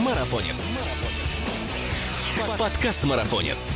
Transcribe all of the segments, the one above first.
Марафонец. Подкаст Марафонец.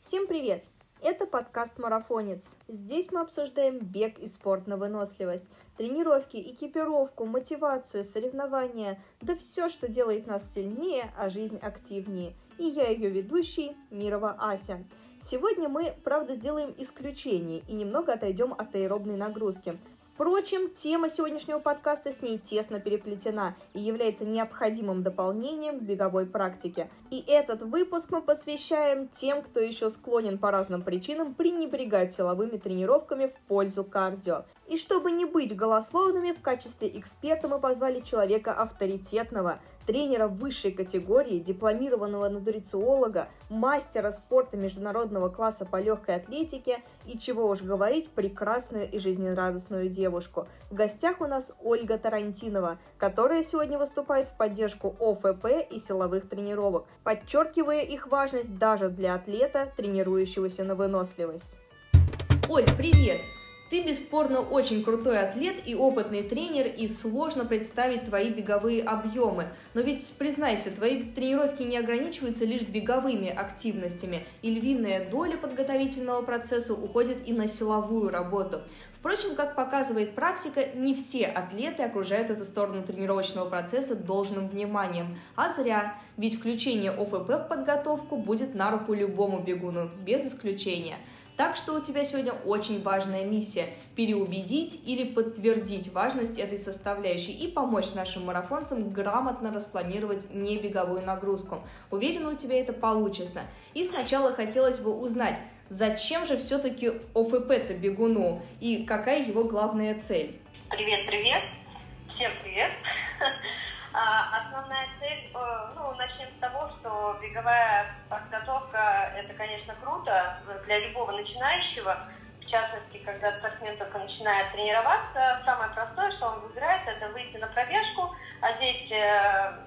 Всем привет! Это подкаст «Марафонец». Здесь мы обсуждаем бег и спорт на выносливость, тренировки, экипировку, мотивацию, соревнования, да все, что делает нас сильнее, а жизнь активнее. И я ее ведущий, Мирова Ася. Сегодня мы, правда, сделаем исключение и немного отойдем от аэробной нагрузки – Впрочем, тема сегодняшнего подкаста с ней тесно переплетена и является необходимым дополнением к беговой практике. И этот выпуск мы посвящаем тем, кто еще склонен по разным причинам пренебрегать силовыми тренировками в пользу кардио. И чтобы не быть голословными, в качестве эксперта мы позвали человека авторитетного – тренера высшей категории, дипломированного нутрициолога, мастера спорта международного класса по легкой атлетике и, чего уж говорить, прекрасную и жизнерадостную девушку. В гостях у нас Ольга Тарантинова, которая сегодня выступает в поддержку ОФП и силовых тренировок, подчеркивая их важность даже для атлета, тренирующегося на выносливость. Оль, привет! Ты бесспорно очень крутой атлет и опытный тренер, и сложно представить твои беговые объемы. Но ведь, признайся, твои тренировки не ограничиваются лишь беговыми активностями, и львиная доля подготовительного процесса уходит и на силовую работу. Впрочем, как показывает практика, не все атлеты окружают эту сторону тренировочного процесса должным вниманием. А зря, ведь включение ОФП в подготовку будет на руку любому бегуну, без исключения – так что у тебя сегодня очень важная миссия – переубедить или подтвердить важность этой составляющей и помочь нашим марафонцам грамотно распланировать небеговую нагрузку. Уверена, у тебя это получится. И сначала хотелось бы узнать, зачем же все-таки ОФП-то бегуну и какая его главная цель? Привет, привет! Всем привет! А, основная цель, э, ну, начнем с того, что беговая подготовка – это, конечно, круто для любого начинающего. В частности, когда спортсмен только начинает тренироваться, самое простое, что он выбирает, это выйти на пробежку, одеть э,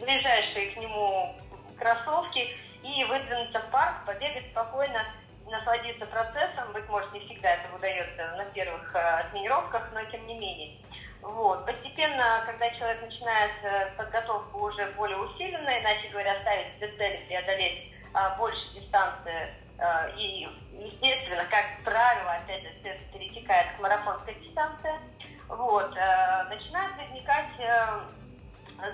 ближайшие к нему кроссовки и выдвинуться в парк, побегать спокойно, насладиться процессом. Быть может, не всегда это удается на первых э, тренировках, но тем не менее. Вот. Постепенно, когда человек начинает э, подготовку уже более усиленной, иначе говоря, ставить себе цели преодолеть а, больше дистанции, а, и, естественно, как правило, опять же, все перетекает к марафонской дистанции, вот, а, начинает возникать а,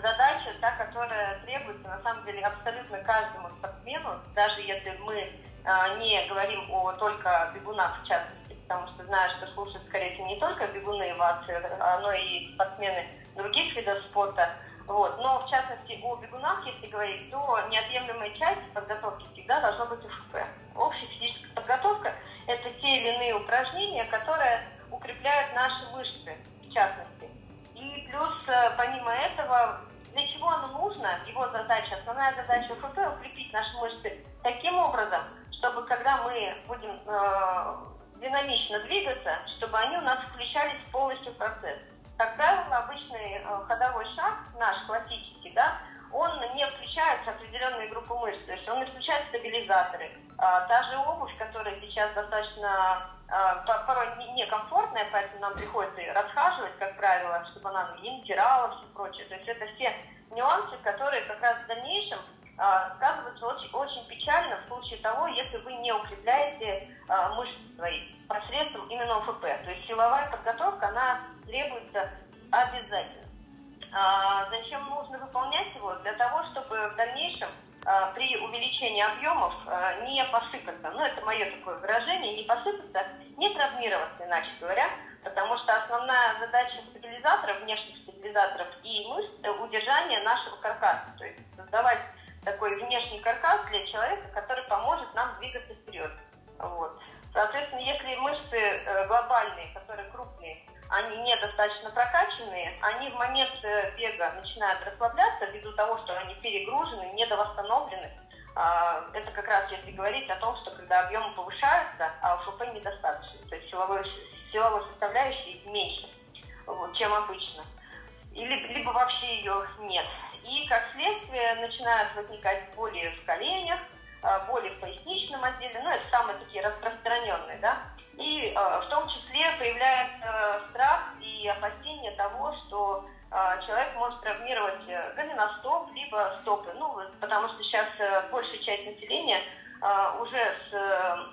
задача, та, которая требуется, на самом деле, абсолютно каждому спортсмену, даже если мы а, не говорим о только бегунах, в частности, потому что знаю, что слушают, скорее всего, не только бегуны вас, а, но и спортсмены других видов спорта. Вот. Но, в частности, о бегунах, если говорить, то неотъемлемая часть подготовки всегда должна быть УФП. Общая физическая подготовка – это те или иные упражнения, которые укрепляют наши мышцы, в частности. И плюс, э, помимо этого, для чего оно нужно, его задача, основная задача УФП – укрепить наши мышцы таким образом, чтобы когда мы будем э, динамично двигаться, чтобы они у нас включались полностью в процесс. Как правило, обычный э, ходовой шаг, наш классический, да, он не включает определенные группы мышц, то есть он не включает стабилизаторы. А, та же обувь, которая сейчас достаточно а, порой некомфортная, поэтому нам приходится расхаживать, как правило, чтобы она не натирала, все прочее. То есть это все нюансы, которые как раз в дальнейшем а, сказываются очень, очень печально в случае того, если вы не укрепляете а, мышцы свои посредством именно ОФП. То есть силовая подготовка, она требуется обязательно. А, зачем нужно выполнять его? Для того, чтобы в дальнейшем при увеличении объемов не посыпаться, ну это мое такое выражение, не посыпаться, не травмироваться, иначе говоря, потому что основная задача стабилизаторов, внешних стабилизаторов и мышц – удержание нашего каркаса, то есть создавать такой внешний каркас для человека, который поможет нам двигаться вперед. Вот. Соответственно, если мышцы э, глобальные, которые крупные, они недостаточно прокачанные, они в момент э, бега начинают расслабляться ввиду того, что они перегружены, недовосстановлены. А, это как раз если говорить о том, что когда объемы повышаются, а УФП недостаточно, то есть силовой, силовой составляющей меньше, вот, чем обычно. Или, либо вообще ее нет. И, как следствие, начинают возникать боли в коленях, а, боли в поясничном отделе, ну, это самые такие распространенные, да, и э, в том числе появляется страх и опасение того, что человек может травмировать голеностоп, либо стопы. Ну, потому что сейчас большая часть населения уже с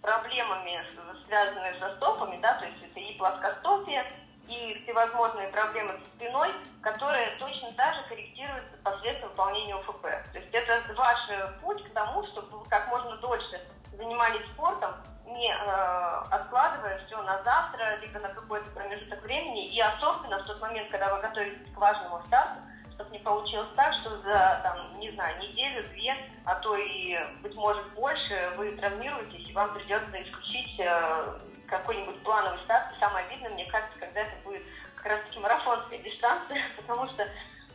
проблемами, связанными со стопами, да, то есть это и плоскостопие, и всевозможные проблемы со спиной, которые точно так же корректируются посредством выполнения УФП. То есть это ваш путь к тому, чтобы вы как можно дольше занимались спортом, не э, откладывая все на завтра, либо на какой-то промежуток времени, и особенно в тот момент, когда вы готовитесь к важному старту, чтобы не получилось так, что за, там, не знаю, неделю, две, а то и, быть может, больше, вы травмируетесь, и вам придется исключить э, какой-нибудь плановый старт. Самое обидное, мне марафонская дистанция, потому что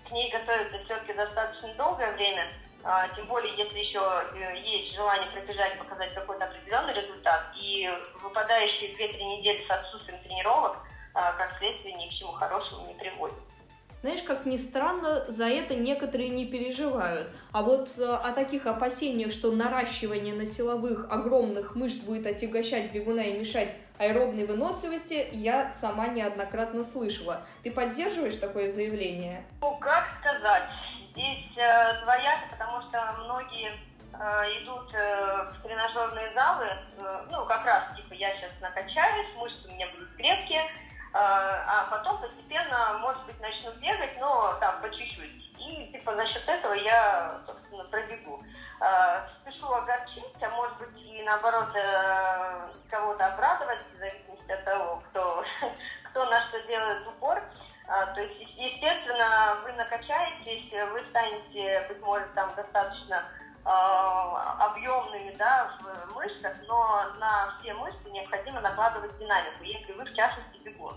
к ней готовиться все-таки достаточно долгое время, а, тем более, если еще э, есть желание пробежать, показать какой-то определенный результат, и выпадающие 2-3 недели с отсутствием тренировок, а, как следствие, ни к чему хорошему не приводит. Знаешь, как ни странно, за это некоторые не переживают. А вот э, о таких опасениях, что наращивание на силовых огромных мышц будет отягощать бегуна и мешать аэробной выносливости, я сама неоднократно слышала. Ты поддерживаешь такое заявление? Ну, как сказать, здесь э, двояко, потому что многие э, идут э, в тренажерные залы, э, ну, как раз, типа, я сейчас накачаюсь, мышцы у меня будут крепкие, а, а потом постепенно, может быть, начну бегать, но там по чуть-чуть. И типа за счет этого я, собственно, пробегу. А, спешу огорчить, а может быть и наоборот э, кого-то обрадовать, в зависимости от того, кто, кто на что делает упор. А, то есть, естественно, вы накачаетесь, вы станете, быть может, там достаточно объемными да, в мышцах, но на все мышцы необходимо накладывать динамику, если вы, в частности, бегун.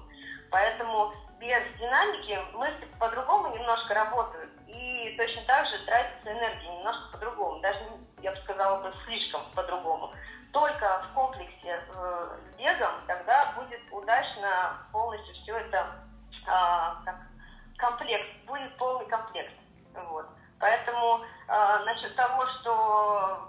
Поэтому без динамики мышцы по-другому немножко работают. И точно так же тратится энергия немножко по-другому. Даже, я бы сказала, бы слишком по-другому. Только в комплексе э, с бегом тогда будет удачно полностью все это э, как, комплект, будет полный комплект. Вот. Поэтому э, насчет того, что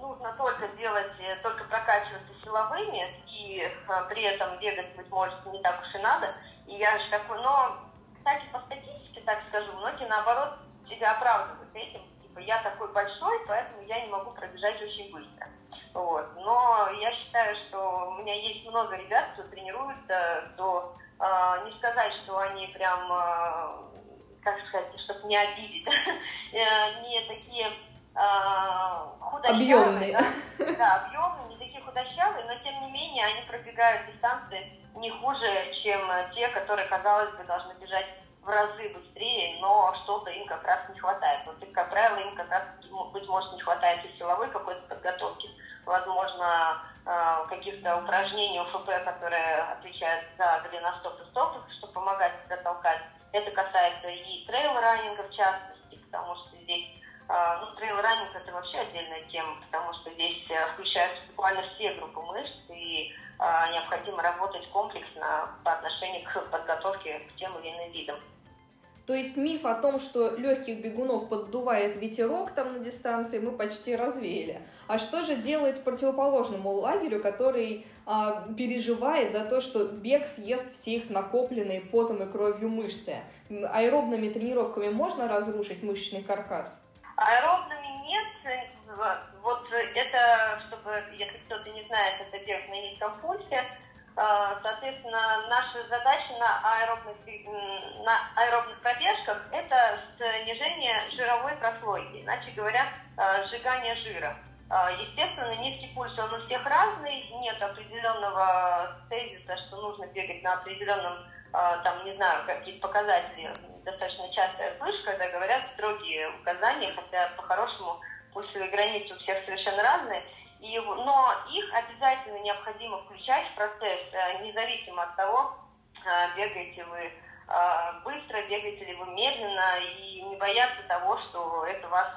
нужно только делать, э, только прокачиваться силовыми, и э, при этом бегать, быть может, не так уж и надо. И я же такой, но, кстати, по статистике, так скажу, многие, наоборот, себя оправдывают этим. Типа, я такой большой, поэтому я не могу пробежать очень быстро. Вот. Но я считаю, что у меня есть много ребят, кто тренируется, кто, э, не сказать, что они прям, э, как сказать, чтобы не обидеть, э, не такие э, худощавые. Объемные. Да, да, объемные, не такие худощавые, но тем не менее они пробегают дистанции не хуже, чем те, которые, казалось бы, должны бежать в разы быстрее, но что-то им как раз хватает. Вот, как правило, им как раз, быть может, не хватает и силовой какой-то подготовки, возможно, э, каких-то упражнений УФП, которые отвечают за голеностоп и стоп, чтобы помогать себя толкать. Это касается и trail-running а, в частности, потому что здесь а, ну, trail-running это вообще отдельная тема, потому что здесь э, включаются буквально все группы мышц, и а, необходимо работать комплексно по отношению к подготовке к тем или иным видам. То есть миф о том, что легких бегунов поддувает ветерок там на дистанции, мы почти развеяли. А что же делать противоположному лагерю, который а, переживает за то, что бег съест все их накопленные потом и кровью мышцы? Аэробными тренировками можно разрушить мышечный каркас? Аэробными нет. Вот это, чтобы, если кто-то не знает, это бег на низком пульсе. А, соответственно, наша задача на аэробных, на аэробных пробежках – это снижение жировой прослойки, иначе говоря, а, сжигание жира. А, естественно, низкий пульс, он у всех разный, нет определенного тезиса, что нужно бегать на определенном там, не знаю, какие-то показатели, достаточно часто я слышу, когда говорят строгие указания, хотя по-хорошему пульсовые границы у всех совершенно разные, и, но их обязательно необходимо включать в процесс, э, независимо от того, э, бегаете вы э, быстро, бегаете ли вы медленно, и не бояться того, что это вас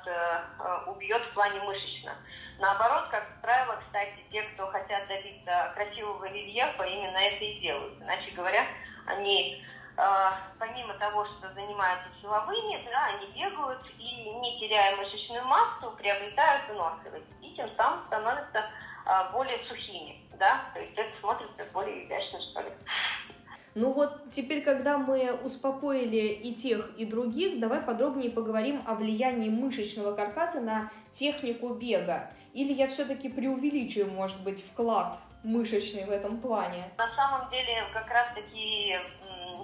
убьет в плане мышечно. Наоборот, как правило, кстати, те, кто хотят добиться красивого рельефа, именно это и делают. Иначе говоря, они помимо того, что занимаются силовыми, да, они бегают и, не теряя мышечную массу, приобретают выносливость. И тем самым становятся э, более сухими. Да? То есть это смотрится более изящно, что ли. Ну вот теперь, когда мы успокоили и тех, и других, давай подробнее поговорим о влиянии мышечного каркаса на технику бега. Или я все-таки преувеличиваю, может быть, вклад мышечный в этом плане? На самом деле, как раз такие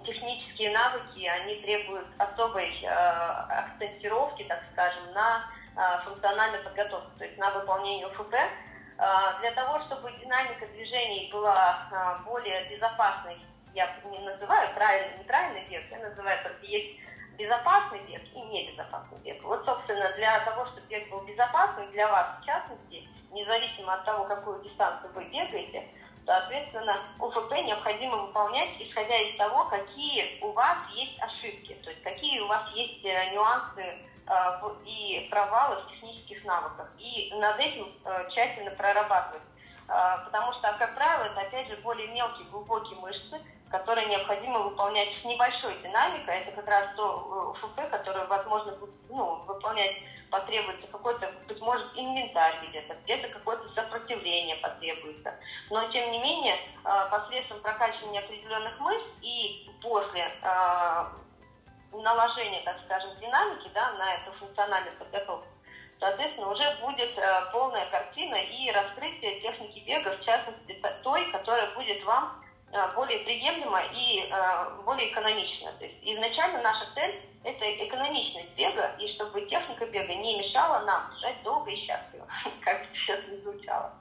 технические навыки, они требуют особой э, акцентировки, так скажем, на э, функциональную подготовку, то есть на выполнение УФП. Э, для того, чтобы динамика движений была э, более безопасной я не называю правильный, неправильный бег, я называю только есть безопасный бег и небезопасный бег. Вот, собственно, для того, чтобы бег был безопасным для вас, в частности, независимо от того, какую дистанцию вы бегаете, соответственно, УФП необходимо выполнять, исходя из того, какие у вас есть ошибки, то есть какие у вас есть э, нюансы э, и провалы в технических навыках. И над этим э, тщательно прорабатывать. Потому что, как правило, это, опять же, более мелкие, глубокие мышцы, которые необходимо выполнять с небольшой динамикой. Это как раз то э, ФП, которое, возможно, ну, выполнять потребуется какой-то, быть может, инвентарь где-то, где-то какое-то сопротивление потребуется. Но, тем не менее, э, посредством прокачивания определенных мышц и после э, наложения, так скажем, динамики да, на эту функциональную подготовку, соответственно, уже будет полная картина и раскрытие техники бега, в частности, той, которая будет вам Э, более приемлемо и э, более экономично. То есть изначально наша цель – это экономичность бега, и чтобы техника бега не мешала нам жить долго и счастливо, как бы сейчас не звучало.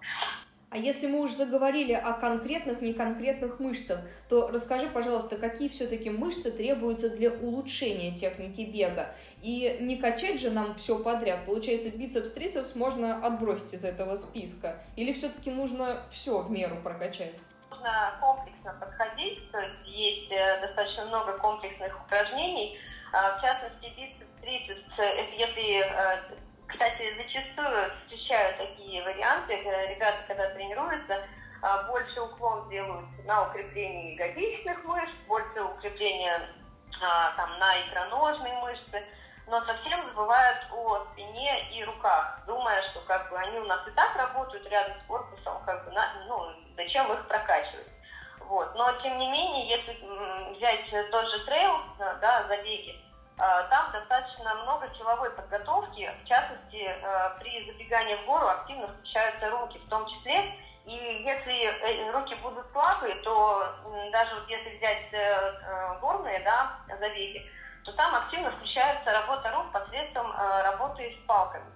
А если мы уже заговорили о конкретных, неконкретных мышцах, то расскажи, пожалуйста, какие все-таки мышцы требуются для улучшения техники бега? И не качать же нам все подряд. Получается, бицепс-трицепс можно отбросить из этого списка. Или все-таки нужно все в меру прокачать? Нужно комплексно подходить, то есть есть э, достаточно много комплексных упражнений, а, в частности, бицепс, трицепс, э, если, э, кстати, зачастую встречаю такие варианты, ребята, когда тренируются, а, больше уклон делают на укрепление ягодичных мышц, больше укрепления а, там, на икроножные мышцы, но совсем забывают о спине и руках, думая, что как бы они у нас и так работают рядом с корпусом, как бы, на, ну, зачем их прокачивать. Вот. Но, тем не менее, если взять тот же трейл, да, забеги, а, там достаточно много силовой подготовки, в частности, при забегании в гору активно включаются руки в том числе, и если э, руки будут слабые, то даже вот если взять э, э, горные да, забеги, то там активно включается работа рук посредством работы с палками.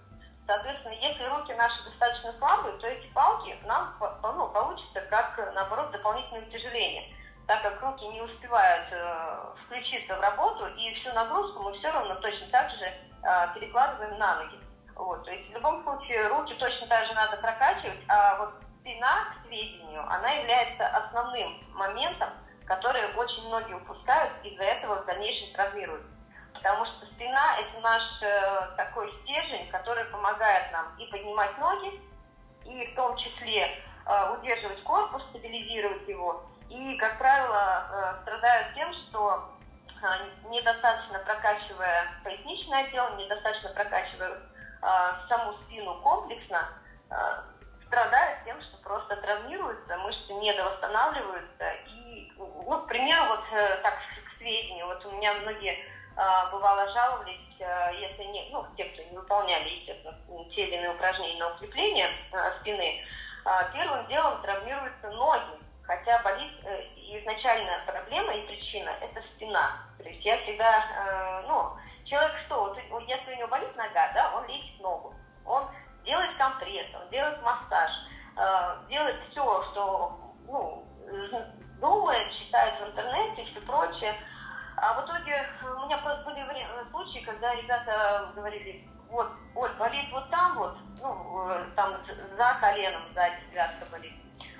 Соответственно, если руки наши достаточно слабые, то эти палки нам ну, получится как, наоборот, дополнительное утяжеление, так как руки не успевают э, включиться в работу, и всю нагрузку мы все равно точно так же э, перекладываем на ноги. Вот, то есть в любом случае руки точно так же надо прокачивать, а вот спина, к сведению, она является основным моментом, который очень многие упускают, из-за этого в дальнейшем травмируются потому что спина – это наш э, такой стержень, который помогает нам и поднимать ноги, и в том числе э, удерживать корпус, стабилизировать его. И, как правило, э, страдают тем, что э, недостаточно прокачивая поясничный отдел, недостаточно прокачивая э, саму спину комплексно, э, страдают тем, что просто травмируются, мышцы недовосстанавливаются. И, ну, к примеру, вот э, так, к сведению, вот у меня многие бывало жаловались, а, если не, ну, те, кто не выполняли, естественно, те или иные упражнения на укрепление а, спины, первым делом травмируются ноги, хотя болит э, изначальная проблема и причина – это спина. То есть я всегда, ну, человек что, если у него болит нога, да, он лечит ногу, он делает компресс, он делает массаж, делает все, что, ну, думает, читает в интернете и все прочее, а в итоге у меня были случаи, когда ребята говорили, вот, Оль, болит вот там вот, ну, э, там за коленом сзади связка болит,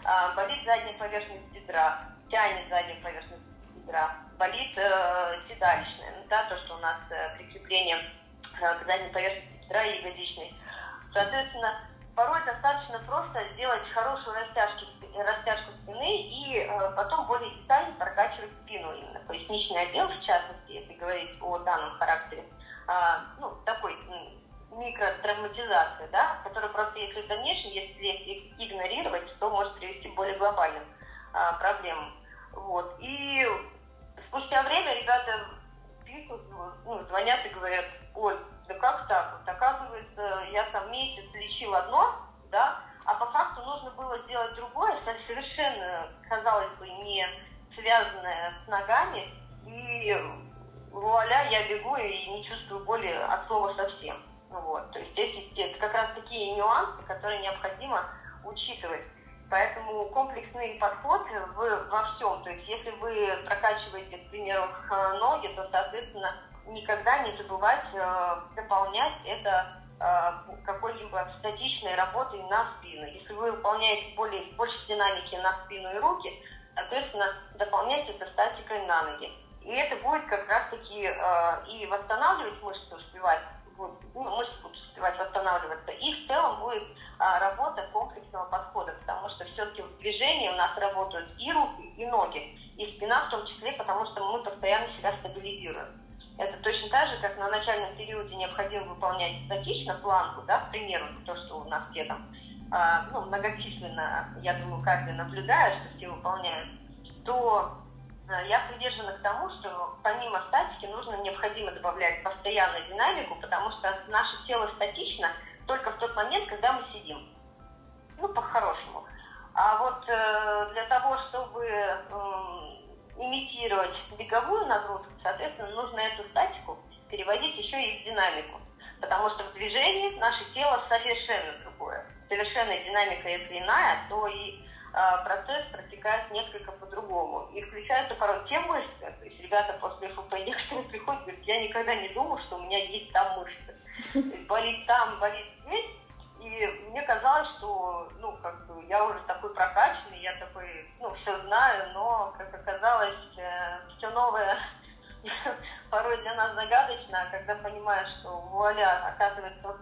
а, болит задняя поверхность бедра, тянет заднюю поверхность бедра, болит э, седалищная, ну, да, то, что у нас э, прикрепление э, к задней поверхности бедра и ягодичной. Соответственно, порой достаточно просто сделать хорошую растяжку, растяжку стабилизируем. Это точно так же, как на начальном периоде необходимо выполнять статично планку, да, к примеру, то, что у нас все там, э, ну, многочисленно, я думаю, каждый наблюдает, что все выполняют, то Э, я привержена к тому, что помимо статики нужно необходимо добавлять постоянную динамику, потому что наше тело статично только в тот момент, когда мы сидим. Ну, по-хорошему. А вот э, для того, чтобы э, имитировать беговую нагрузку, соответственно, нужно эту статику переводить еще и в динамику. Потому что в движении наше тело совершенно другое. Совершенно динамика если иная, то и а, процесс протекает несколько по-другому. И включаются порой те мышцы, то есть ребята после ФП некоторые приходят и говорят, я никогда не думал, что у меня есть там мышцы. То есть болит там, болит здесь. И мне казалось, что, ну, как бы, я уже такой прокачанный, я такой, ну, все знаю, но, как оказалось, э, все новое порой для нас загадочно, а когда понимаешь, что вуаля, оказывается,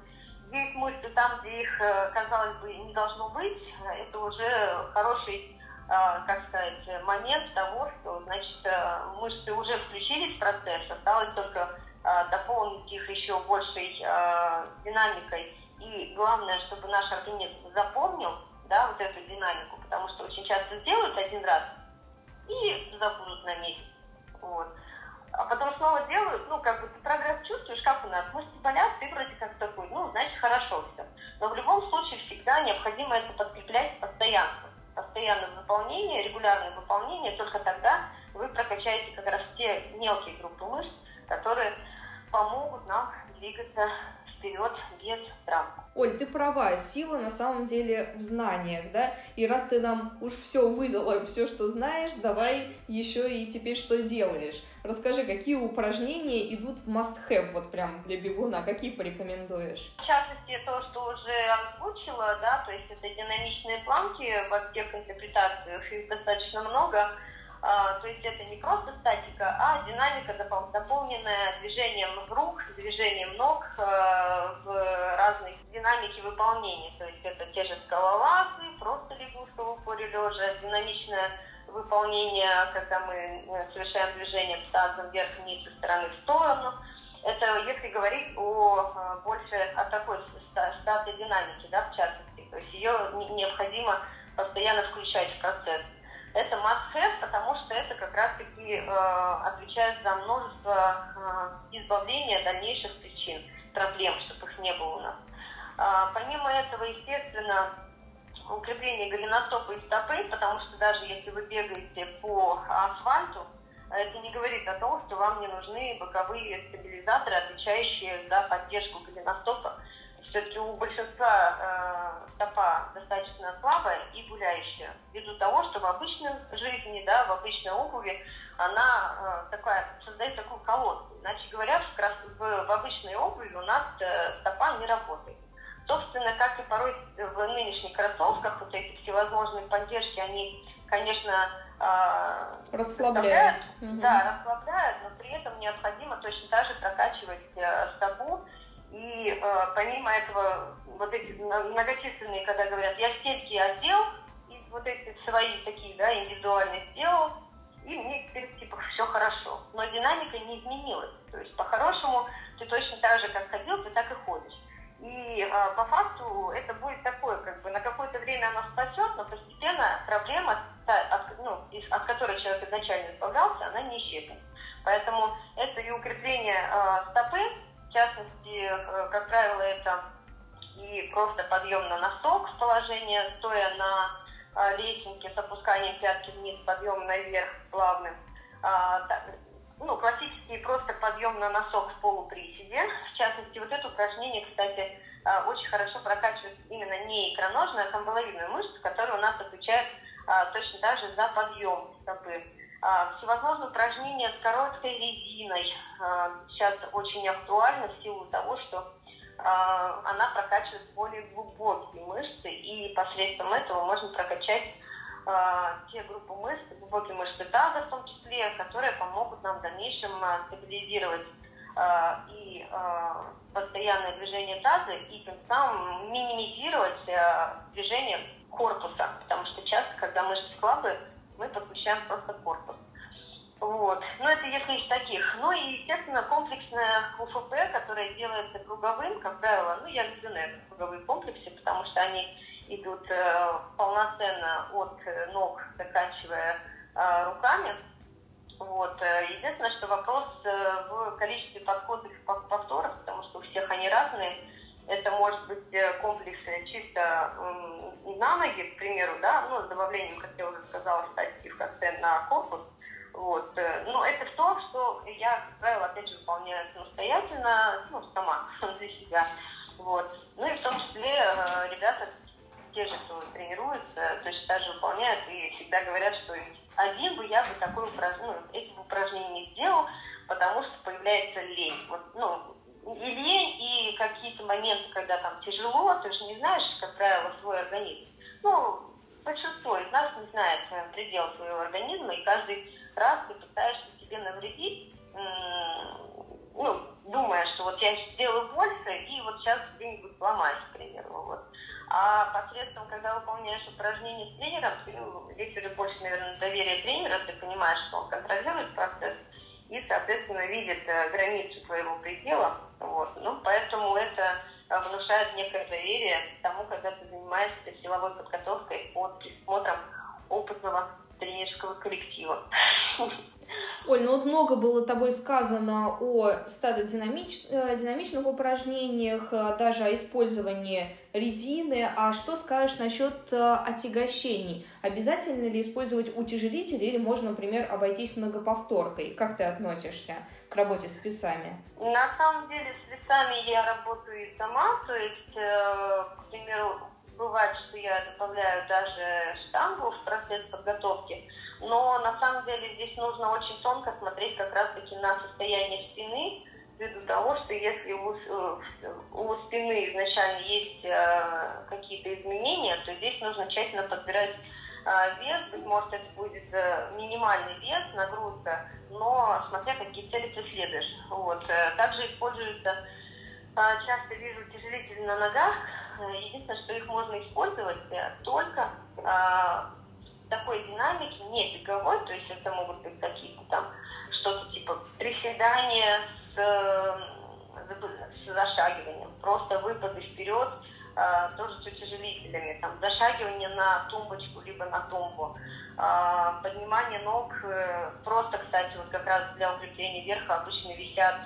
есть мышцы там, где их, э, казалось бы, не должно быть, это уже хороший, э, как сказать, момент того, что, значит, мышцы уже включились в процесс, осталось только дополнить их еще большей динамикой. И главное, чтобы наш организм запомнил, да, вот эту динамику, потому что очень часто сделают один раз и забудут на месяц. Вот а потом снова делают, ну, как бы ты прогресс чувствуешь, как у нас, мышцы болят, ты вроде как такой, ну, значит, хорошо все. Но в любом случае всегда необходимо это подкреплять постоянно. Постоянное выполнение, регулярное выполнение, только тогда вы прокачаете как раз те мелкие группы мышц, которые помогут нам двигаться вперед без травм. Оль, ты права, сила на самом деле в знаниях, да? И раз ты нам уж все выдала, все, что знаешь, давай еще и теперь что делаешь. Расскажи, какие упражнения идут в must-have, вот прям для бегуна, какие порекомендуешь? В частности, то, что уже озвучила, да, то есть это динамичные планки во всех интерпретациях, их достаточно много. А, то есть это не просто статика, а динамика, дополненная движением рук, движением ног э, в разной динамике выполнения. То есть это те же скалолазы, просто лягушка в упоре лежа, динамичное выполнение, когда мы совершаем движение тазом вверх-вниз из стороны в сторону. Это если говорить о э, больше о такой статной динамике, да, в частности. То есть ее необходимо постоянно включать в процесс. Это must-have, потому что это как раз-таки э, отвечает за множество э, избавления дальнейших причин, проблем, чтобы их не было у нас. Э, помимо этого, естественно, укрепление голеностопа и стопы, потому что даже если вы бегаете по асфальту, это не говорит о том, что вам не нужны боковые стабилизаторы, отвечающие за поддержку голеностопа все-таки у большинства э, стопа достаточно слабая и гуляющая, ввиду того, что в обычной жизни, да, в обычной обуви она э, такая, создает такую колодку. Иначе говоря, в, крас... в, в обычной обуви у нас э, стопа не работает. Собственно, как и порой в нынешних кроссовках, вот эти всевозможные поддержки, они, конечно, э, расслабляют. Угу. Да, расслабляют, но при этом необходимо точно так же прокачивать э, стопу, и э, помимо этого, вот эти многочисленные, когда говорят, я сетки отдел, и вот эти свои такие, да, индивидуальные сделал, и мне теперь типа все хорошо. Но динамика не изменилась. То есть по-хорошему ты точно так же, как ходил, ты так и ходишь. И э, по факту это будет такое, как бы на какое-то время оно спасет, но постепенно проблема, та, от, ну, из, от которой человек изначально избавлялся, она не исчезнет. Поэтому это и укрепление э, стопы, частности, как правило, это и просто подъем на носок с положения стоя на лесенке с опусканием пятки вниз, подъем наверх плавным. Ну, классический просто подъем на носок с полуприседе. В частности, вот это упражнение, кстати, очень хорошо прокачивает именно не икроножную, а камбаловидную мышцу, которая у нас отвечает точно так же за подъем стопы. Всевозможные упражнения с короткой резиной. Сейчас очень актуальны в силу того, что она прокачивает более глубокие мышцы, и посредством этого можно прокачать те группы мышц, глубокие мышцы таза в том числе, которые помогут нам в дальнейшем стабилизировать и постоянное движение таза, и тем самым минимизировать движение корпуса, потому что часто, когда мышцы слабые, мы подключаем просто корпус. Вот. Ну, это если из таких. Ну и, естественно, комплексная УФП, которая делается круговым, как правило, ну, я люблю, наверное, круговые комплексы, потому что они идут э, полноценно от ног, заканчивая э, руками. Вот. Э, единственное, что вопрос э, в количестве подходов и повторов, потому что у всех они разные. Может быть э, комплекс чисто на ноги, к примеру, да, ну, с добавлением, как я уже сказала, статиков акцент на корпус. Вот. Э, но это то, что я, как правило, опять же, выполняю самостоятельно, ну, сама, для себя. Вот. Ну и в том числе э, ребята, те же, кто тренируются, точно так же выполняют и всегда говорят, что один бы я бы такой упражнение, ну, эти упражнения не сделал, потому что появляется лень. Вот, ну, и лень, и какие-то моменты, когда там тяжело, ты же не знаешь, как правило, свой организм. Ну, большинство из нас не знает предел своего организма, и каждый раз ты пытаешься себе навредить, ну, думая, что вот я сделаю больше, и вот сейчас где-нибудь сломаюсь, к примеру. Вот. А посредством, когда выполняешь упражнения с тренером, ты, ну, здесь уже больше, наверное, доверие тренера, ты понимаешь, что он контролирует процесс и, соответственно, видит э, границу твоего предела. Вот. Ну, поэтому это э, внушает некое доверие тому, когда ты занимаешься силовой подготовкой под присмотром опытного тренерского коллектива. Оль, ну вот много было тобой сказано о стадодинамич... Э, динамичных упражнениях, э, даже о использовании резины. А что скажешь насчет э, отягощений? Обязательно ли использовать утяжелители или можно, например, обойтись многоповторкой? Как ты относишься к работе с весами? На самом деле с весами я работаю и сама, то есть, к примеру, бывает, что я добавляю даже штангу в процесс подготовки, но на самом деле здесь нужно очень тонко смотреть как раз-таки на состояние спины, ввиду того, что если у, у спины изначально есть э, какие-то изменения, то здесь нужно тщательно подбирать э, вес, быть может, это будет э, минимальный вес, нагрузка, но смотря какие цели ты следуешь. Вот. Э, также используется, э, часто вижу утяжелители на ногах, Единственное, что их можно использовать э, только э, такой динамике, не беговой, то есть это могут быть какие-то там что-то типа приседания с, с зашагиванием, просто выпады вперед, э, тоже с утяжелителями, там зашагивание на тумбочку либо на тумбу, поднимание ног, просто, кстати, вот как раз для укрепления верха обычно висят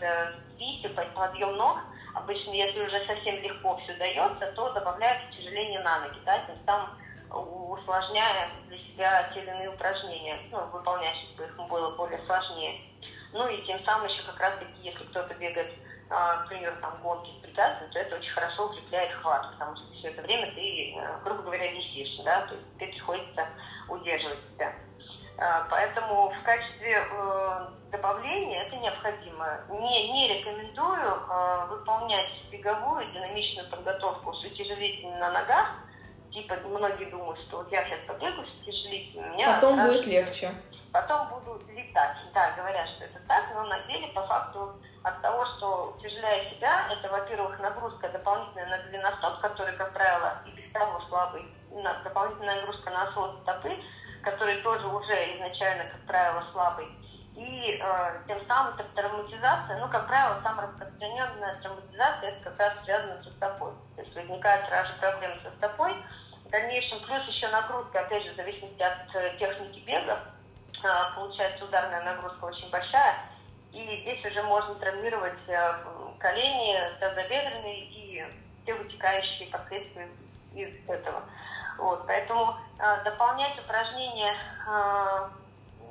спицы, подъем ног, Обычно, если уже совсем легко все дается, то добавляют утяжеление на ноги, да, тем самым усложняя для себя те или иные упражнения, ну, выполнять, чтобы их было более сложнее. Ну и тем самым еще как раз таки, если кто-то бегает, к примеру, там гонки с препятствиями, то это очень хорошо укрепляет хват, потому что все это время ты, э, грубо говоря, висишь, да, то есть тебе приходится удерживать себя. А, поэтому в качестве э, добавления это необходимо. Не, не рекомендую э, выполнять беговую динамичную подготовку с утяжелителями на ногах. Типа многие думают, что вот я сейчас побегу с утяжелителями. Меня Потом раз, будет легче. Потом буду летать. Да, говорят, что это так, но на деле по факту от того, что утяжеляя себя, это, во-первых, нагрузка дополнительная на голеностоп, который, как правило, и без того слабый, дополнительная нагрузка на осот стопы, который тоже уже изначально, как правило, слабый. И э, тем самым это травматизация, ну, как правило, самая распространенная травматизация, это как раз связано со стопой. То есть возникают сразу проблемы со стопой. Дальнейшем плюс еще нагрузка, опять же, в зависимости от э, техники бега, э, получается ударная нагрузка очень большая. И здесь уже можно травмировать, э, колени, тазобедренные и все вытекающие последствия из этого. Вот, поэтому э, дополнять упражнения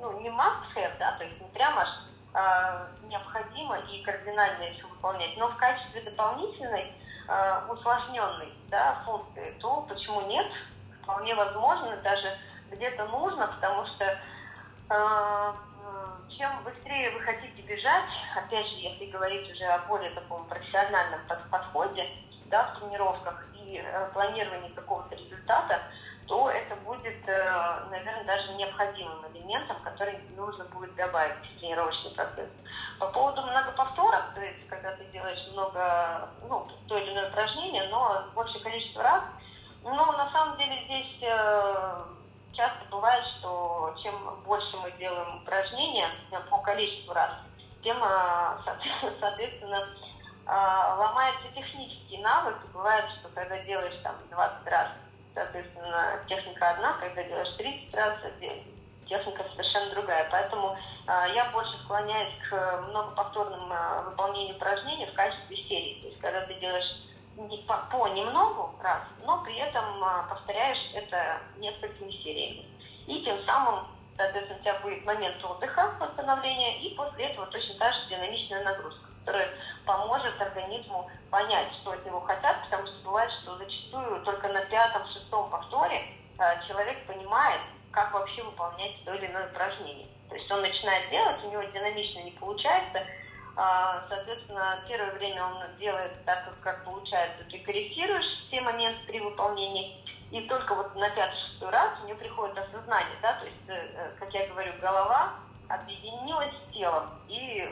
ну, не must да, то есть не прямо аж э, необходимо и кардинально еще выполнять, но в качестве дополнительной усложненной да, функции, то почему нет? Вполне возможно, даже где-то нужно, потому что э, чем быстрее вы хотите бежать, опять же, если говорить уже о более таком профессиональном подходе, да, в тренировках и э, планировании какого-то результата, то это будет, э, наверное, даже необходимым элементом, который нужно будет добавить в тренировочный процесс. По поводу многоповторок, то есть когда ты делаешь много, ну, то или иное упражнение, но большее количество раз, ну, на самом деле здесь э, часто бывает, что чем больше мы делаем упражнения по количеству раз, тем, соответственно, а, ломается технический навык. Бывает, что когда делаешь там 20 раз, соответственно, техника одна, когда делаешь 30 раз, техника совершенно другая. Поэтому э, я больше склоняюсь к многоповторным э, выполнению упражнений в качестве серии. То есть, когда ты делаешь по, по немногу раз, но при этом э, повторяешь это несколькими сериями. И тем самым, соответственно, у тебя будет момент отдыха, восстановления, и после этого точно та же динамичная нагрузка которая поможет организму понять, что от него хотят, потому что бывает, что зачастую только на пятом-шестом повторе э, человек понимает, как вообще выполнять то или иное упражнение. То есть он начинает делать, у него динамично не получается, э, соответственно, первое время он делает так, как, получается, ты корректируешь все моменты при выполнении, и только вот на пятый-шестой раз у него приходит осознание, да, то есть, э, как я говорю, голова объединилась с телом, и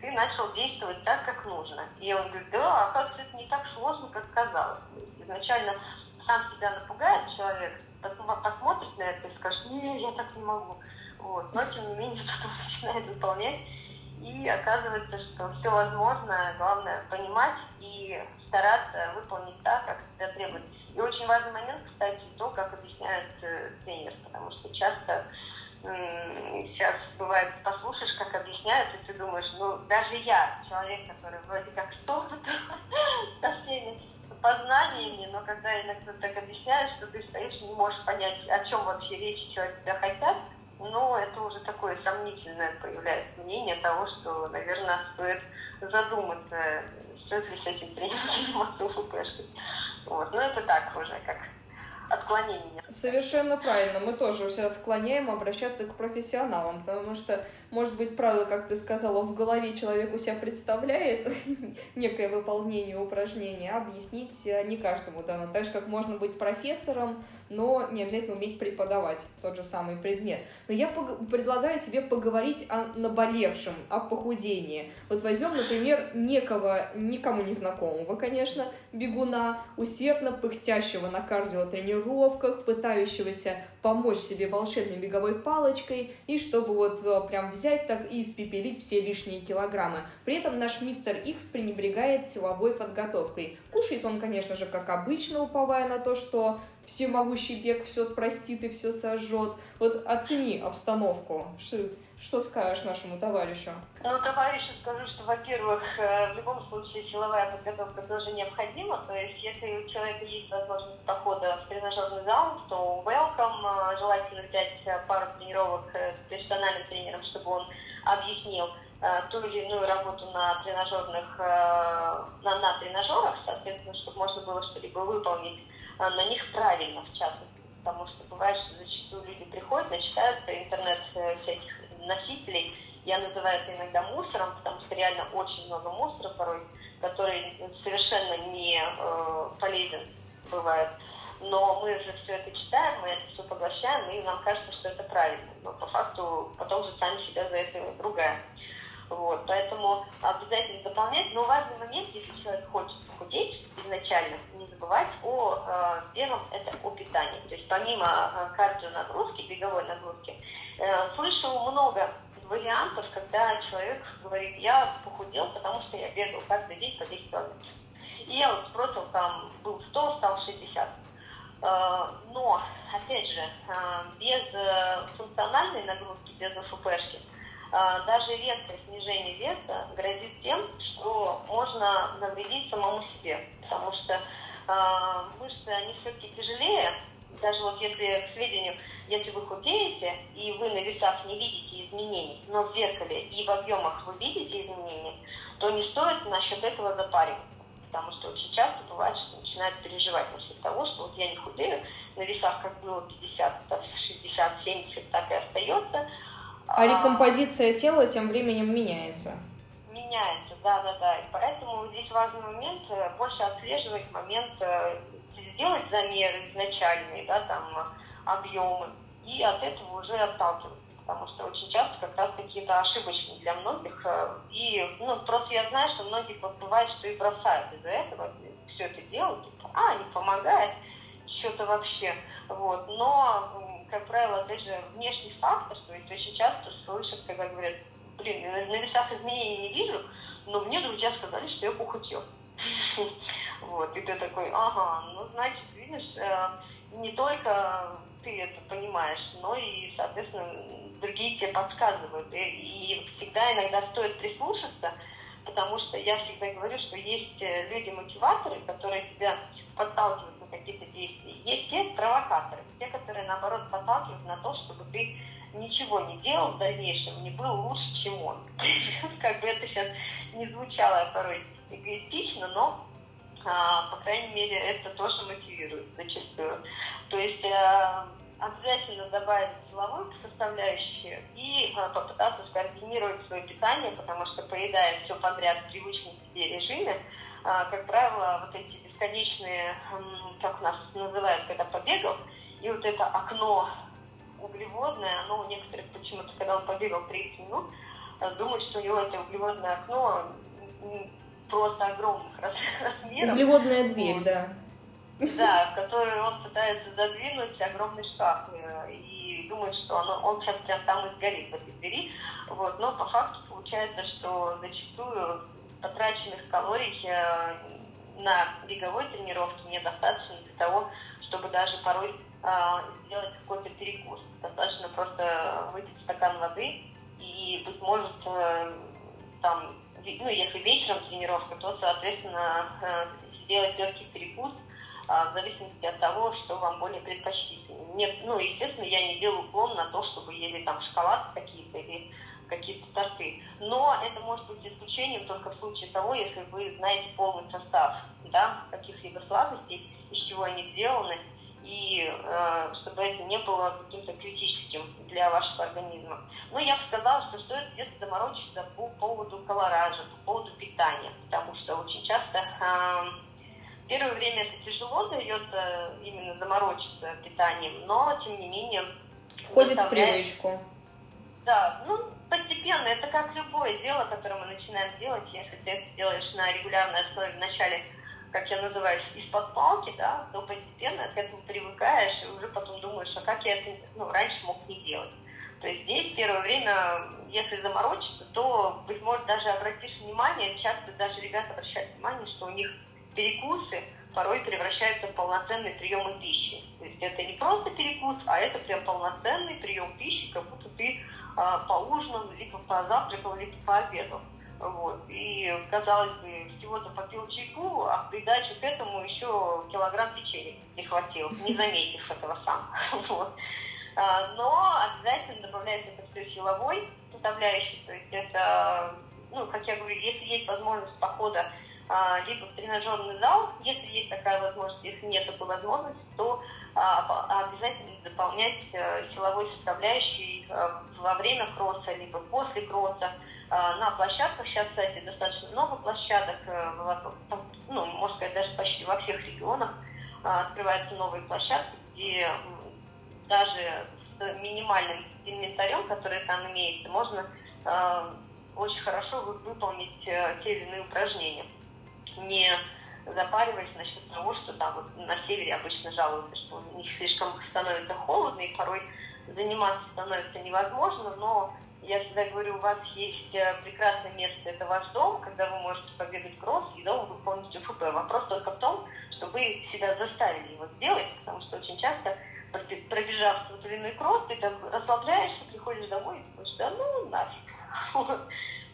ты начал действовать так, как нужно. И он говорит, да, оказывается, это не так сложно, как казалось. Изначально сам себя напугает человек, посмотрит на это и скажет, не, я так не могу. Вот. Но, тем не менее, потом начинает выполнять. И оказывается, что все возможно, главное понимать и стараться выполнить так, как это требует. И очень важный момент, кстати, то, как объясняет э, тренер, потому что часто сейчас бывает, послушаешь, как объясняют, и ты думаешь, ну, даже я, человек, который вроде как что-то со всеми познаниями, но когда иногда так объясняешь, что ты стоишь и не можешь понять, о чем вообще речь, от тебя хотят, ну, это уже такое сомнительное появляется мнение того, что, наверное, стоит задуматься, стоит ли с этим тренером заниматься Вот, но это так уже, как отклонения. Совершенно правильно. Мы тоже себя склоняем обращаться к профессионалам, потому что, может быть, правило, как ты сказала, в голове человек у себя представляет некое выполнение упражнения, а объяснить не каждому дано. Так же, как можно быть профессором, но не обязательно уметь преподавать тот же самый предмет. Но я предлагаю тебе поговорить о наболевшем, о похудении. Вот возьмем, например, некого, никому не знакомого, конечно, бегуна, усердно пыхтящего на кардиотренировках, пытающегося помочь себе волшебной беговой палочкой, и чтобы вот э, прям взять так и испепелить все лишние килограммы. При этом наш мистер Икс пренебрегает силовой подготовкой. Кушает он, конечно же, как обычно, уповая на то, что всемогущий бег все простит и все сожжет. Вот оцени обстановку. Что, скажешь нашему товарищу? Ну, товарищу скажу, что, во-первых, э, в любом случае силовая подготовка тоже необходима. То есть, если у человека есть возможность похода в тренажерный зал, то welcome. Э, желательно взять э, пару тренировок с персональным тренером, чтобы он объяснил ту или иную работу на тренажерных, на, на тренажерах, соответственно, чтобы можно было что-либо выполнить на них правильно, в частности. Потому что бывает, что зачастую люди приходят, начитаются интернет всяких носителей. Я называю это иногда мусором, потому что реально очень много мусора порой, который совершенно не э, полезен бывает. Но мы же все это читаем, мы это все поглощаем, и нам кажется, что это правильно. Но по факту потом же сами себя за это ругаем. Вот, поэтому обязательно дополнять. Но важный момент, если человек хочет похудеть изначально, не забывать о э, первом, это о питании. То есть помимо э, кардио нагрузки, беговой нагрузки, э, слышу много вариантов, когда человек говорит, я похудел, потому что я бегал каждый день по 10 километров. И я вот спросил, там был 100, стал 60. Э, но, опять же, э, без функциональной нагрузки, без ОФПшки, а, даже резкое снижение веса грозит тем, что можно навредить самому себе, потому что мышцы, они все-таки тяжелее, даже вот если, к сведению, если вы худеете, и вы на весах не видите изменений, но в зеркале и в объемах вы видите изменения, то не стоит насчет этого запариваться, потому что очень часто бывает, что начинают переживать насчет того, что вот я не худею, на весах как было 50, 60, 70, так и остается. А, а рекомпозиция тела тем временем меняется. Меняется, да, да, да. И поэтому здесь важный момент э, больше отслеживать момент, э, сделать замеры изначальные, да, там объемы, и от этого уже отталкиваться потому что очень часто как раз какие-то ошибочные для многих. Э, и ну, просто я знаю, что многие бывает, что и бросают из-за этого все это делают, типа, а, не помогает, что-то вообще. Вот. Но, как правило, опять же, внешний фактор, то есть очень часто слышат, когда говорят, блин, на весах изменений не вижу, но мне друзья сказали, что я похудел. Вот, и ты такой, ага, ну, значит, видишь, э, не только ты это понимаешь, но и, соответственно, другие тебе подсказывают. И, и всегда иногда стоит прислушаться, потому что я всегда говорю, что есть э, люди-мотиваторы, которые тебя подталкивают на какие-то действия. Есть те провокаторы, те, которые, наоборот, подталкивают на то, чтобы ты ничего не делал в дальнейшем, не был лучше, чем он. Как бы это сейчас не звучало порой эгоистично, но, по крайней мере, это тоже мотивирует зачастую. То есть э, обязательно добавить силовую составляющую и э, попытаться скоординировать свое питание, потому что поедая все подряд в привычном себе режиме, э, как правило, вот эти бесконечные, как нас называют, когда побегал, и вот это окно углеводное, оно у некоторых почему-то, когда он побегал 30 минут, думают, что у него это углеводное окно просто огромных размеров. Углеводная дверь, вот. да. Да, в которую он пытается задвинуть огромный шкаф э, и думает, что оно, он сейчас прям там и сгорит в этой двери. Вот. Но по факту получается, что зачастую потраченных калорий э, на беговой тренировке недостаточно для того, чтобы даже порой э, сделать какой-то перекус. Достаточно просто выпить стакан воды и, быть может, там, ну, если вечером тренировка, то, соответственно, сделать легкий перекус – а, в зависимости от того, что вам более предпочтительно. Нет, ну, естественно, я не делаю уклон на то, чтобы ели там шоколад какие-то или какие-то торты. Но это может быть исключением только в случае того, если вы знаете полный состав да, каких-либо сладостей, из чего они сделаны, и э, чтобы это не было каким-то критическим для вашего организма. Но я бы сказала, что стоит где-то заморочиться по поводу колоража, по поводу питания, потому что очень часто э, Первое время это тяжело дается именно заморочиться питанием, но тем не менее... Входит в привычку. Да, ну, постепенно. Это как любое дело, которое мы начинаем делать. Если ты это делаешь на регулярной основе вначале, как я называю, из-под палки, да, то постепенно к этому привыкаешь и уже потом думаешь, а как я это ну, раньше мог не делать. То есть здесь первое время, если заморочиться, то, быть может, даже обратишь внимание, часто даже ребята обращают внимание, что у них перекусы порой превращаются в полноценные приемы пищи. То есть это не просто перекус, а это прям полноценный прием пищи, как будто ты а, поужинал, либо позавтракал, либо пообедал. Вот. И, казалось бы, всего-то попил чайку, а в придачу к этому еще килограмм печенья хватило, не заметив этого сам. Вот. А, но обязательно добавляется это все силовой составляющей, то есть это, ну, как я говорю, если есть возможность похода а, либо в тренажерный зал, если есть такая возможность, если нет такой возможности, то а, обязательно дополнять э, силовой составляющей э, во время кросса, либо после кросса. А, на площадках сейчас, кстати, достаточно много площадок, э, ну, можно сказать, даже почти во всех регионах открываются новые площадки, где даже с минимальным инвентарем, который там имеется, можно очень хорошо выполнить те или иные упражнения. Не запариваясь насчет того, что там вот на севере обычно жалуются, что у них слишком становится холодно, и порой заниматься становится невозможно, но я всегда говорю, у вас есть э, прекрасное место, это ваш дом, когда вы можете побегать кросс, и дома вы полностью ФП. Вопрос только в том, что вы себя заставили его сделать, потому что очень часто, пробежав тот или иной кросс, ты так расслабляешься, приходишь домой и думаешь, да ну нафиг,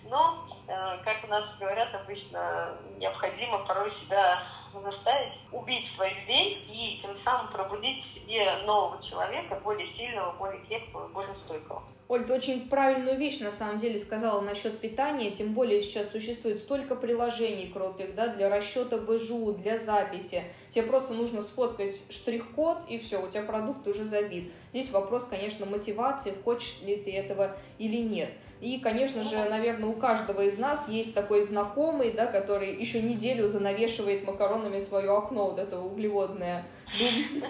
Но, э, как у нас говорят обычно, необходимо порой себя заставить убить свою лень и тем самым пробудить в себе нового человека, более сильного, более крепкого, более стойкого. Оль, ты очень правильную вещь на самом деле сказала насчет питания, тем более сейчас существует столько приложений крутых, да, для расчета БЖУ, для записи. Тебе просто нужно сфоткать штрих-код, и все, у тебя продукт уже забит. Здесь вопрос, конечно, мотивации, хочешь ли ты этого или нет. И, конечно же, наверное, у каждого из нас есть такой знакомый, да, который еще неделю занавешивает макаронами свое окно, вот это углеводное.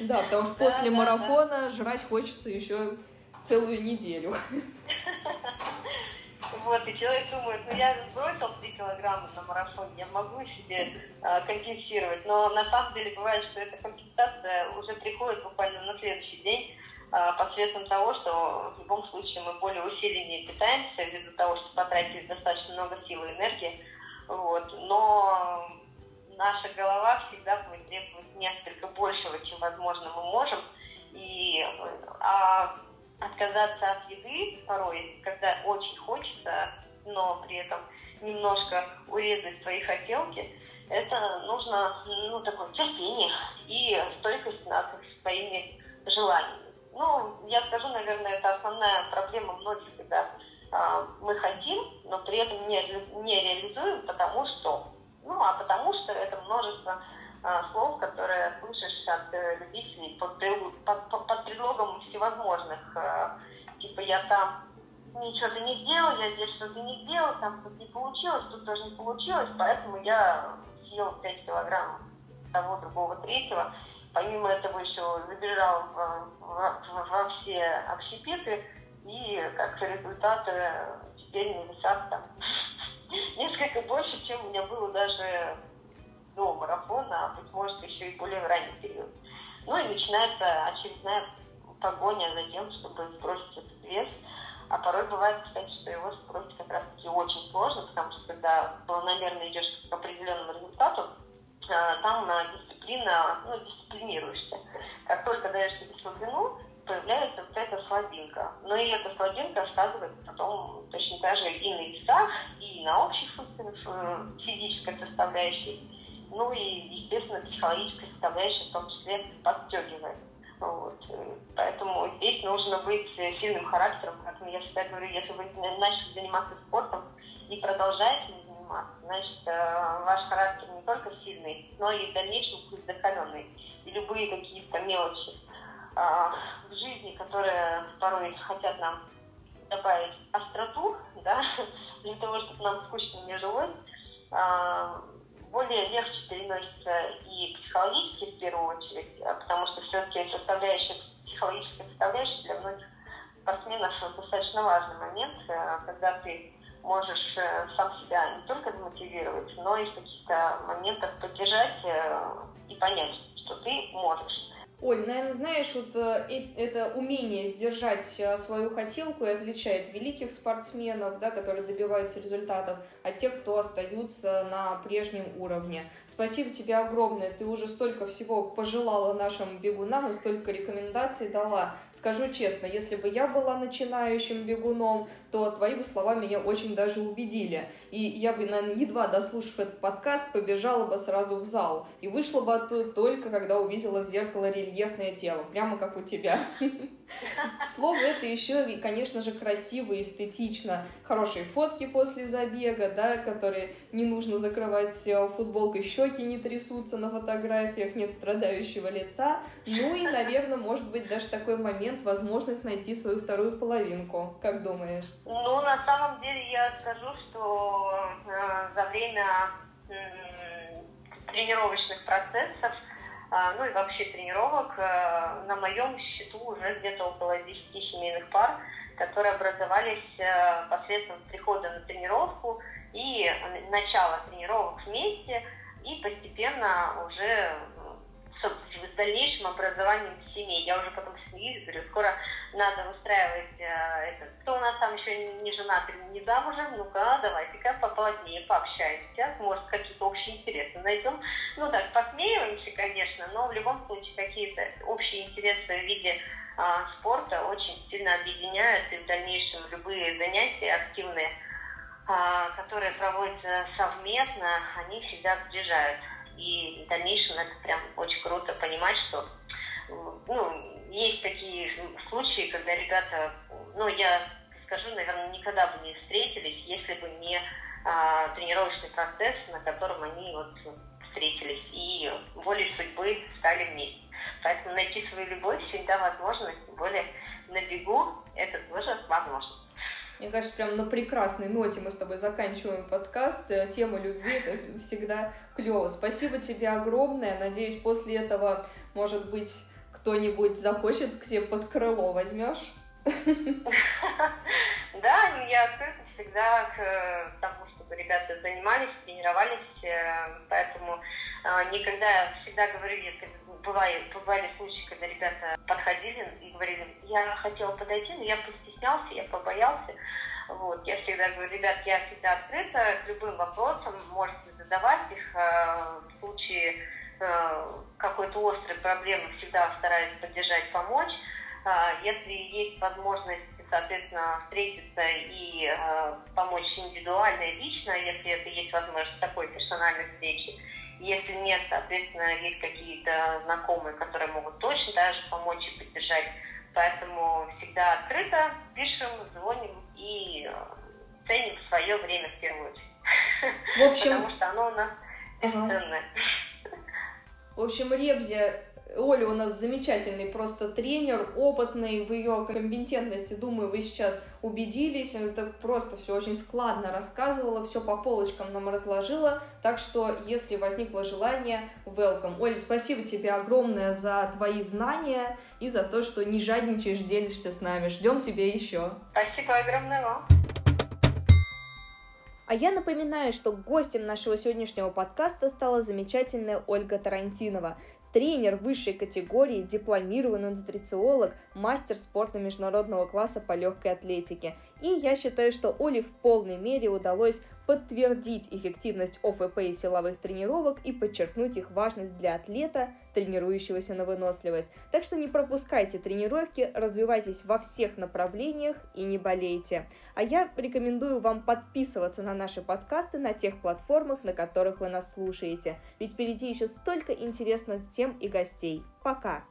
Да, потому что после марафона жрать хочется еще целую неделю. Вот, и человек думает, ну я сбросил 3 килограмма на марафоне, я могу себе э, компенсировать. Но на самом деле бывает, что эта компенсация уже приходит буквально на следующий день э, посредством того, что в любом случае мы более усиленнее питаемся ввиду того, что потратили достаточно много сил и энергии. Вот. Но наша голова всегда будет требовать несколько большего, чем, возможно, мы можем. И, а отказаться от еды порой, когда очень хочется, но при этом немножко урезать свои хотелки, это нужно ну, такое терпение и стойкость над своими желаниями. Ну, я скажу, наверное, это основная проблема многих, когда э, мы хотим, но при этом не, не реализуем, потому что. Ну, а потому что это множество слов, которые слышишь от э, любителей под, под, под предлогом всевозможных э, типа я там ничего-то не сделал, я здесь что-то не сделал, там тут не получилось, тут тоже не получилось, поэтому я съел 5 килограмм того, другого, третьего. Помимо этого еще забежал в, в, в, во все общепиты, и как результат теперь на весах там несколько больше, чем у меня было даже до марафона, а быть может еще и более ранний период. Ну и начинается очередная погоня за тем, чтобы сбросить этот вес. А порой бывает, кстати, что его сбросить как раз-таки очень сложно, потому что когда планомерно идешь к определенному результату, а, там дисциплина, ну, дисциплинируешься. Как только даешь себе слабину, появляется вот эта слабинка. Но и эта слабинка сказывается потом точно так же и на весах, и на общей э, физической составляющей, ну и, естественно, психологической составляющей в том числе подстегивает. Вот. Поэтому здесь нужно быть сильным характером. Поэтому я всегда говорю, если вы начали заниматься спортом э, когда ты можешь э, сам себя не только замотивировать, но и в каких-то моментах поддержать э, и понять, что ты можешь. Оль, наверное, знаешь, вот э, это умение сдержать э, свою хотелку и отличает великих спортсменов, да, которые добиваются результатов, от тех, кто остаются на прежнем уровне. Спасибо тебе огромное, ты уже столько всего пожелала нашим бегунам и столько рекомендаций дала. Скажу честно, если бы я была начинающим бегуном, то твои бы слова меня очень даже убедили. И я бы, наверное, едва дослушав этот подкаст, побежала бы сразу в зал. И вышла бы оттуда только, когда увидела в зеркало рельефное тело, прямо как у тебя. Слово это еще, конечно же, красиво эстетично. Хорошие фотки после забега, да, которые не нужно закрывать э, футболкой, щеки не трясутся на фотографиях, нет страдающего лица. Ну и, наверное, может быть даже такой момент, возможность найти свою вторую половинку. Как думаешь? Ну, на самом деле я скажу, что э, за время э, тренировочных процессов ну и вообще тренировок. Э, на моем счету уже где-то около 10 семейных пар, которые образовались э, посредством прихода на тренировку и начала тренировок вместе, и постепенно уже с дальнейшим образованием семей. Я уже потом смеюсь, говорю, скоро надо устраивать э, это. Кто у нас там еще не женат или не замужем, ну-ка, давайте-ка поплотнее пообщаемся, может, какие-то общие интересы найдем. ну так, посмеиваемся, конечно, но в любом случае какие-то общие интересы в виде а, спорта очень сильно объединяют, и в дальнейшем любые занятия активные, а, которые проводятся совместно, они всегда сближают. И в дальнейшем это прям очень круто понимать, что ну, есть такие случаи, когда ребята, ну, я скажу, наверное, никогда бы не встретились, если бы не а, тренировочный процесс, на котором они вот встретились и волей судьбы стали вместе. Поэтому найти свою любовь всегда возможно, тем более на бегу это тоже возможно. Мне кажется, прям на прекрасной ноте мы с тобой заканчиваем подкаст. Тема любви это всегда клево. Спасибо тебе огромное. Надеюсь, после этого, может быть, кто-нибудь захочет к тебе под крыло возьмешь. Да, ну, я открыта всегда к э, тому, чтобы ребята занимались, тренировались, э, поэтому э, никогда, всегда говорю, бывали, бывали случаи, когда ребята подходили и говорили, я хотела подойти, но я постеснялся, я побоялся. Вот, я всегда говорю, ребят, я всегда открыта к любым вопросам, можете задавать их в случае какой-то острой проблемы, всегда стараюсь поддержать, помочь. Если есть возможность соответственно, встретиться и э, помочь индивидуально и лично, если это есть возможность такой персональной встречи. Если нет, соответственно, есть какие-то знакомые, которые могут точно даже помочь и поддержать. Поэтому всегда открыто, пишем, звоним и э, ценим свое время в первую очередь. В общем... Потому что оно у нас бесценное. В общем, Ребзя Оля у нас замечательный просто тренер, опытный в ее компетентности. Думаю, вы сейчас убедились. Это просто все очень складно рассказывала, все по полочкам нам разложила. Так что, если возникло желание, welcome. Оля, спасибо тебе огромное за твои знания и за то, что не жадничаешь, делишься с нами. Ждем тебя еще. Спасибо огромное вам. А я напоминаю, что гостем нашего сегодняшнего подкаста стала замечательная Ольга Тарантинова тренер высшей категории, дипломированный нутрициолог, мастер спорта международного класса по легкой атлетике. И я считаю, что Оле в полной мере удалось подтвердить эффективность ОФП и силовых тренировок и подчеркнуть их важность для атлета, тренирующегося на выносливость. Так что не пропускайте тренировки, развивайтесь во всех направлениях и не болейте. А я рекомендую вам подписываться на наши подкасты на тех платформах, на которых вы нас слушаете. Ведь впереди еще столько интересных тем и гостей. Пока!